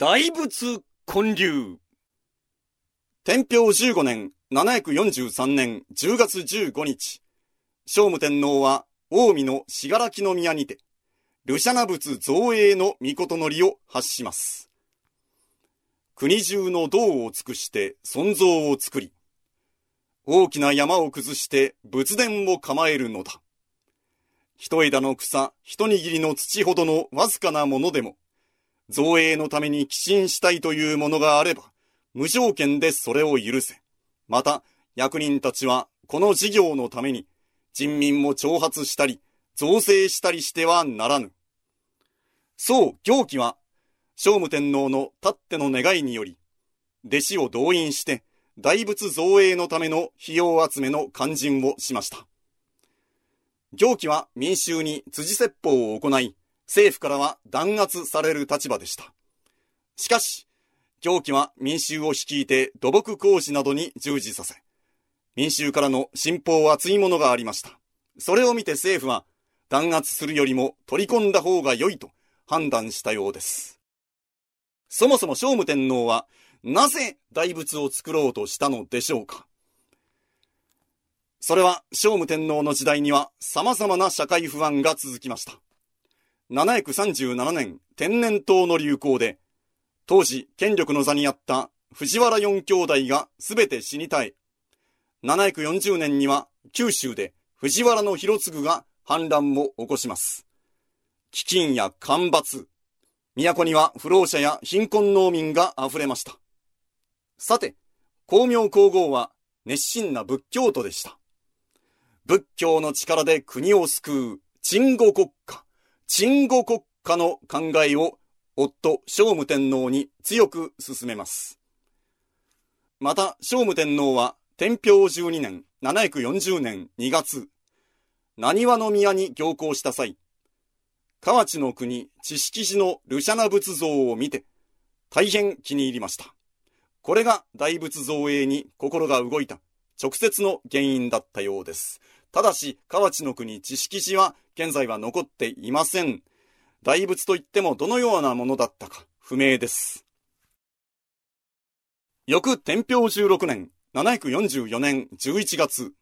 大仏建立。天平15年743年10月15日、聖武天皇は近江の信楽宮にて、ルシャナ仏造営の御のりを発します。国中の道を尽くして尊像を作り、大きな山を崩して仏殿を構えるのだ。一枝の草、一握りの土ほどのわずかなものでも、造営のために寄進したいというものがあれば、無条件でそれを許せ。また、役人たちは、この事業のために、人民も挑発したり、造成したりしてはならぬ。そう、行基は、聖武天皇のたっての願いにより、弟子を動員して、大仏造営のための費用集めの勧進をしました。行基は民衆に辻説法を行い、政府からは弾圧される立場でした。しかし、行基は民衆を率いて土木工事などに従事させ、民衆からの信奉厚いものがありました。それを見て政府は弾圧するよりも取り込んだ方が良いと判断したようです。そもそも聖武天皇はなぜ大仏を作ろうとしたのでしょうかそれは聖武天皇の時代には様々な社会不安が続きました。737年天然痘の流行で、当時権力の座にあった藤原四兄弟が全て死に絶え、740年には九州で藤原の広次が反乱を起こします。飢饉や干ばつ、都には不老者や貧困農民が溢れました。さて、光明皇后は熱心な仏教徒でした。仏教の力で国を救う、鎮護国家、鎮護国家の考えを、夫、聖武天皇に強く進めます。また、聖武天皇は、天平12年、740年2月、何和宮に行幸した際、河内の国、知識寺のルシャナ仏像を見て、大変気に入りました。これが大仏造営に心が動いた直接の原因だったようです。ただし、河内の国知識寺は現在は残っていません。大仏といってもどのようなものだったか不明です。翌天平16年、744年11月、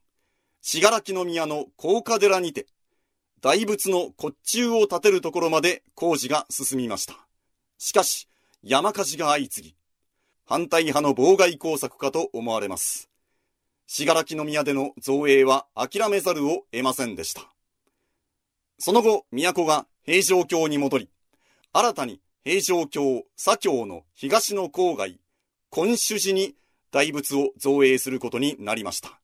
信楽宮の高架寺にて、大仏の骨柱を建てるところまで工事が進みました。しかし、山火事が相次ぎ、反対派の妨害工作かと思われます。信楽宮での造営は諦めざるを得ませんでした。その後、都が平城京に戻り、新たに平城京、左京の東の郊外、根主寺に大仏を造営することになりました。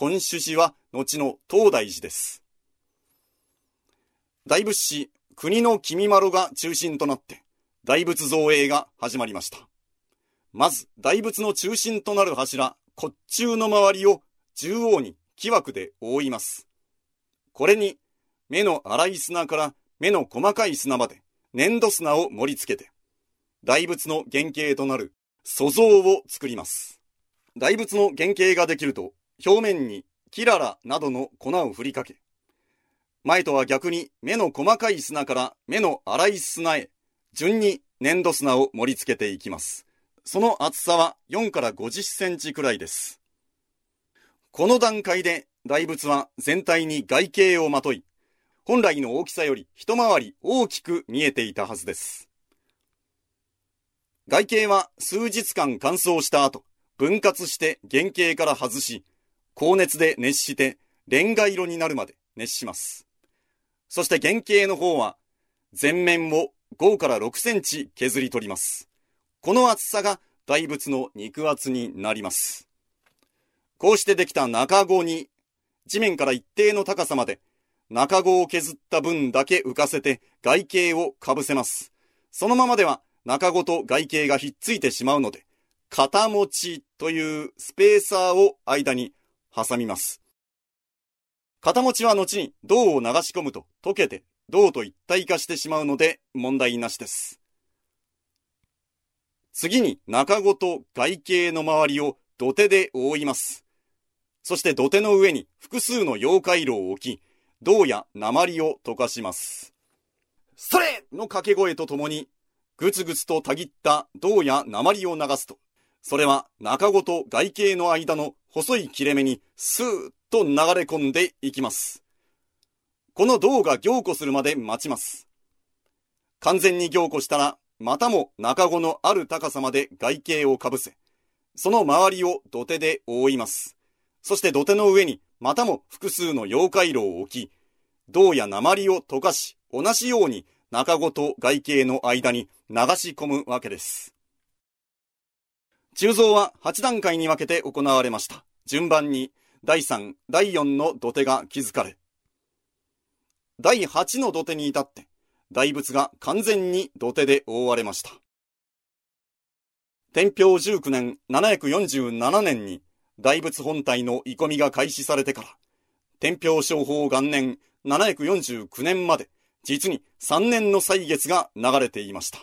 根主寺は後の東大寺です。大仏師、国の君丸が中心となって、大仏造営が始まりました。まず、大仏の中心となる柱、骨柱の周りを中央に木枠で覆います。これに目の粗い砂から目の細かい砂まで粘土砂を盛り付けて、大仏の原型となる塑像を作ります。大仏の原型ができると、表面にキララなどの粉を振りかけ、前とは逆に目の細かい砂から目の粗い砂へ、順に粘土砂を盛り付けていきます。その厚さは4から50センチくらいです。この段階で大仏は全体に外形をまとい、本来の大きさより一回り大きく見えていたはずです。外形は数日間乾燥した後、分割して原型から外し、高熱で熱してレンガ色になるまで熱します。そして原型の方は全面を5から6センチ削り取ります。この厚さが大仏の肉厚になります。こうしてできた中子に、地面から一定の高さまで中子を削った分だけ浮かせて外形をかぶせます。そのままでは中子と外形がひっついてしまうので、肩持ちというスペーサーを間に挟みます。肩持ちは後に銅を流し込むと溶けて銅と一体化してしまうので問題なしです。次に中ごと外形の周りを土手で覆います。そして土手の上に複数の溶解炉を置き、銅や鉛を溶かします。それの掛け声とともに、ぐつぐつとたぎった銅や鉛を流すと、それは中ごと外形の間の細い切れ目にスーッと流れ込んでいきます。この銅が凝固するまで待ちます。完全に凝固したら、またも中子のある高さまで外形をかぶせ、その周りを土手で覆います。そして土手の上にまたも複数の溶解炉を置き、銅や鉛を溶かし、同じように中子と外形の間に流し込むわけです。鋳造は8段階に分けて行われました。順番に第3、第4の土手が築かれ、第8の土手に至って、大仏が完全に土手で覆われました。天平19年747年に大仏本体の鋳込みが開始されてから、天平商法元年749年まで、実に3年の歳月が流れていました。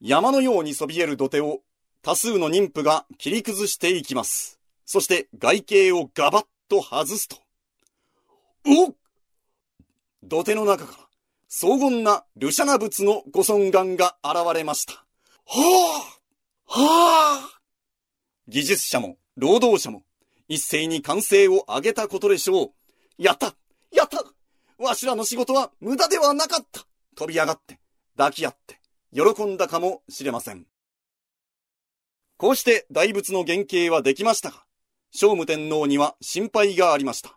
山のようにそびえる土手を多数の妊婦が切り崩していきます。そして外形をガバッと外すと、お土手の中から荘厳なルシャナ仏のご尊願が現れました。はあはあ技術者も労働者も一斉に歓声を上げたことでしょう。やったやったわしらの仕事は無駄ではなかった飛び上がって、抱き合って、喜んだかもしれません。こうして大仏の原型はできましたが、聖武天皇には心配がありました。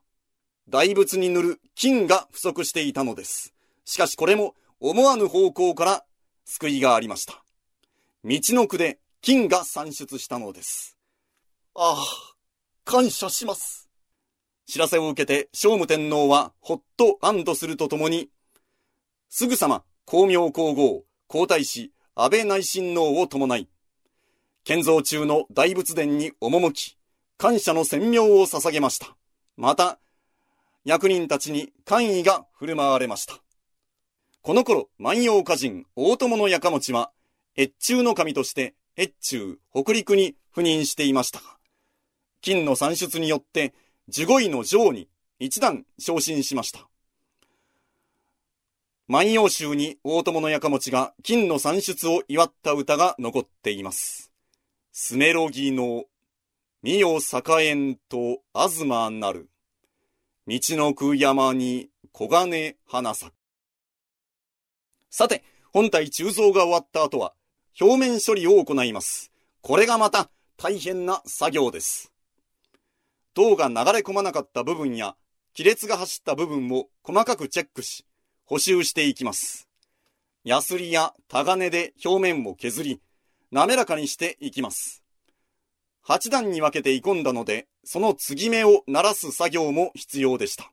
大仏に塗る金が不足していたのです。しかしこれも思わぬ方向から救いがありました。道の区で金が産出したのです。ああ、感謝します。知らせを受けて聖武天皇はほっと安堵するとともに、すぐさま光明皇后、皇太子、安倍内親王を伴い、建造中の大仏殿に赴き、感謝の宣明を捧げました。また、役人たちに官位が振る舞われました。この頃、万葉歌人、大友のやかもちは、越中の神として、越中、北陸に赴任していましたが、金の算出によって、十五位の上に一段昇進しました。万葉集に大友のやかもちが金の算出を祝った歌が残っています。スメロギの、みよ栄えんとあずまなる。道のく山に黄金花咲く。さて、本体鋳造が終わった後は、表面処理を行います。これがまた大変な作業です。銅が流れ込まなかった部分や、亀裂が走った部分を細かくチェックし、補修していきます。ヤスリやタガネで表面を削り、滑らかにしていきます。8段に分けて鋳込んだので、その継ぎ目を鳴らす作業も必要でした。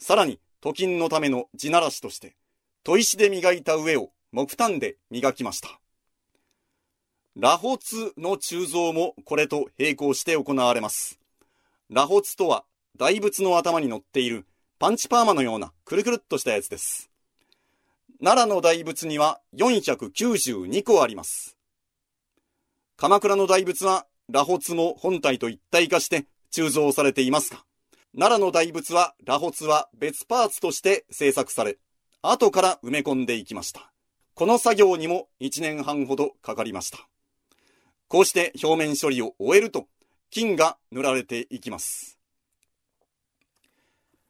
さらに、鍍金のための地ならしとして、砥石で磨いた上を木炭で磨きました。螺髪の鋳造もこれと並行して行われます。螺髪とは大仏の頭に乗っているパンチパーマのようなくるくるっとしたやつです。奈良の大仏には492個あります。鎌倉の大仏は螺髪も本体と一体化して鋳造されていますが、奈良の大仏は螺髪は別パーツとして製作され、後から埋め込んでいきました。この作業にも1年半ほどかかりました。こうして表面処理を終えると、金が塗られていきます。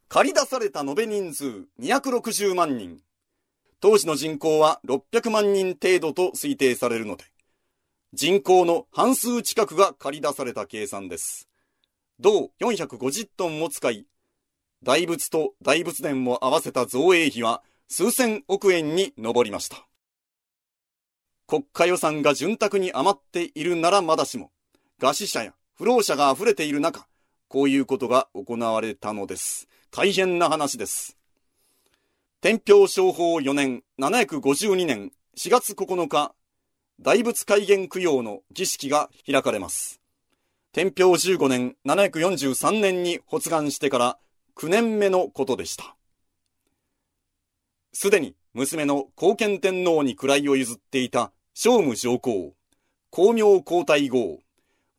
借り出された延べ人数260万人。当時の人口は600万人程度と推定されるので、人口の半数近くが借り出された計算です。銅450トンを使い、大仏と大仏殿を合わせた造営費は数千億円に上りました。国家予算が潤沢に余っているならまだしも、餓死者や不老者が溢れている中、こういうことが行われたのです。大変な話です。天平商法4年752年4月9日、大仏開元供養の儀式が開かれます。天平15年743年に発願してから9年目のことでした。すでに娘の後見天皇に位を譲っていた聖武上皇、光明皇太后、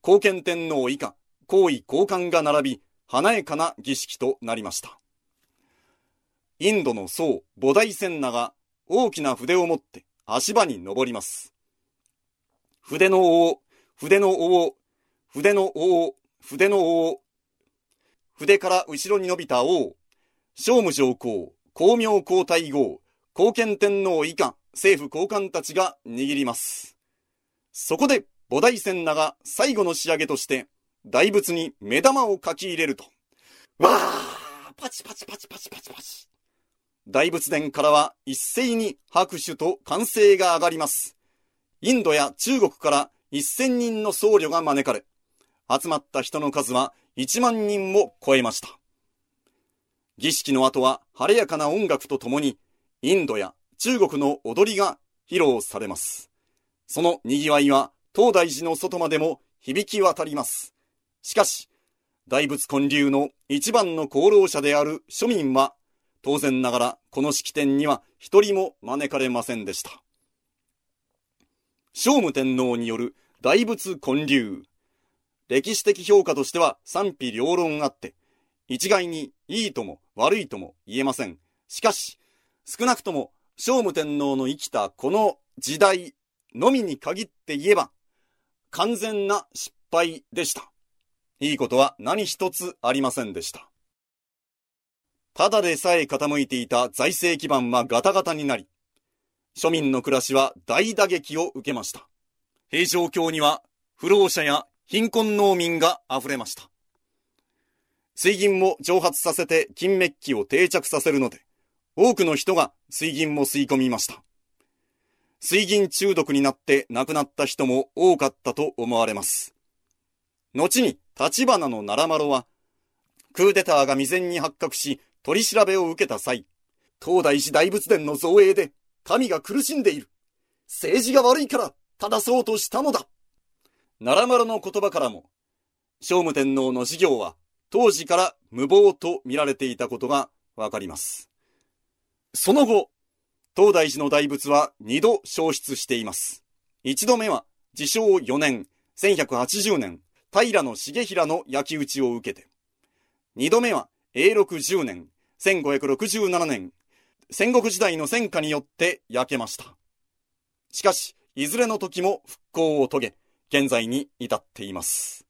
後見天皇以下、皇位交換が並び、華やかな儀式となりました。インドの僧、菩提仙那が大きな筆を持って足場に登ります。筆の王、筆の王、筆の王、筆の王。筆から後ろに伸びた王、聖武上皇、光明皇太后、皇憲天皇以下、政府高官たちが握ります。そこで、菩提仙那が最後の仕上げとして、大仏に目玉を書き入れると、わーパチパチパチパチパチパチ。大仏殿からは一斉に拍手と歓声が上がります。インドや中国から1000人の僧侶が招かれ、集まった人の数は1万人も超えました。儀式の後は晴れやかな音楽とともに、インドや中国の踊りが披露されます。その賑わいは東大寺の外までも響き渡ります。しかし、大仏建立の一番の功労者である庶民は、当然ながらこの式典には一人も招かれませんでした。聖武天皇による大仏建立。歴史的評価としては賛否両論あって、一概にいいとも悪いとも言えません。しかし、少なくとも聖武天皇の生きたこの時代のみに限って言えば、完全な失敗でした。いいことは何一つありませんでした。ただでさえ傾いていた財政基盤はガタガタになり、庶民の暮らしは大打撃を受けました。平城京には不老者や貧困農民が溢れました。水銀も蒸発させて金メッキを定着させるので、多くの人が水銀も吸い込みました。水銀中毒になって亡くなった人も多かったと思われます。後に立花の奈良丸は、クーデターが未然に発覚し、取り調べを受けた際、東大寺大仏殿の造営で神が苦しんでいる。政治が悪いから正そうとしたのだ。奈良丸の言葉からも、聖武天皇の事業は当時から無謀と見られていたことがわかります。その後、東大寺の大仏は二度消失しています。一度目は、自称4年、1180年、平重衡の焼き討ちを受けて、二度目は、永禄10年、1567年、戦国時代の戦火によって焼けました。しかし、いずれの時も復興を遂げ、現在に至っています。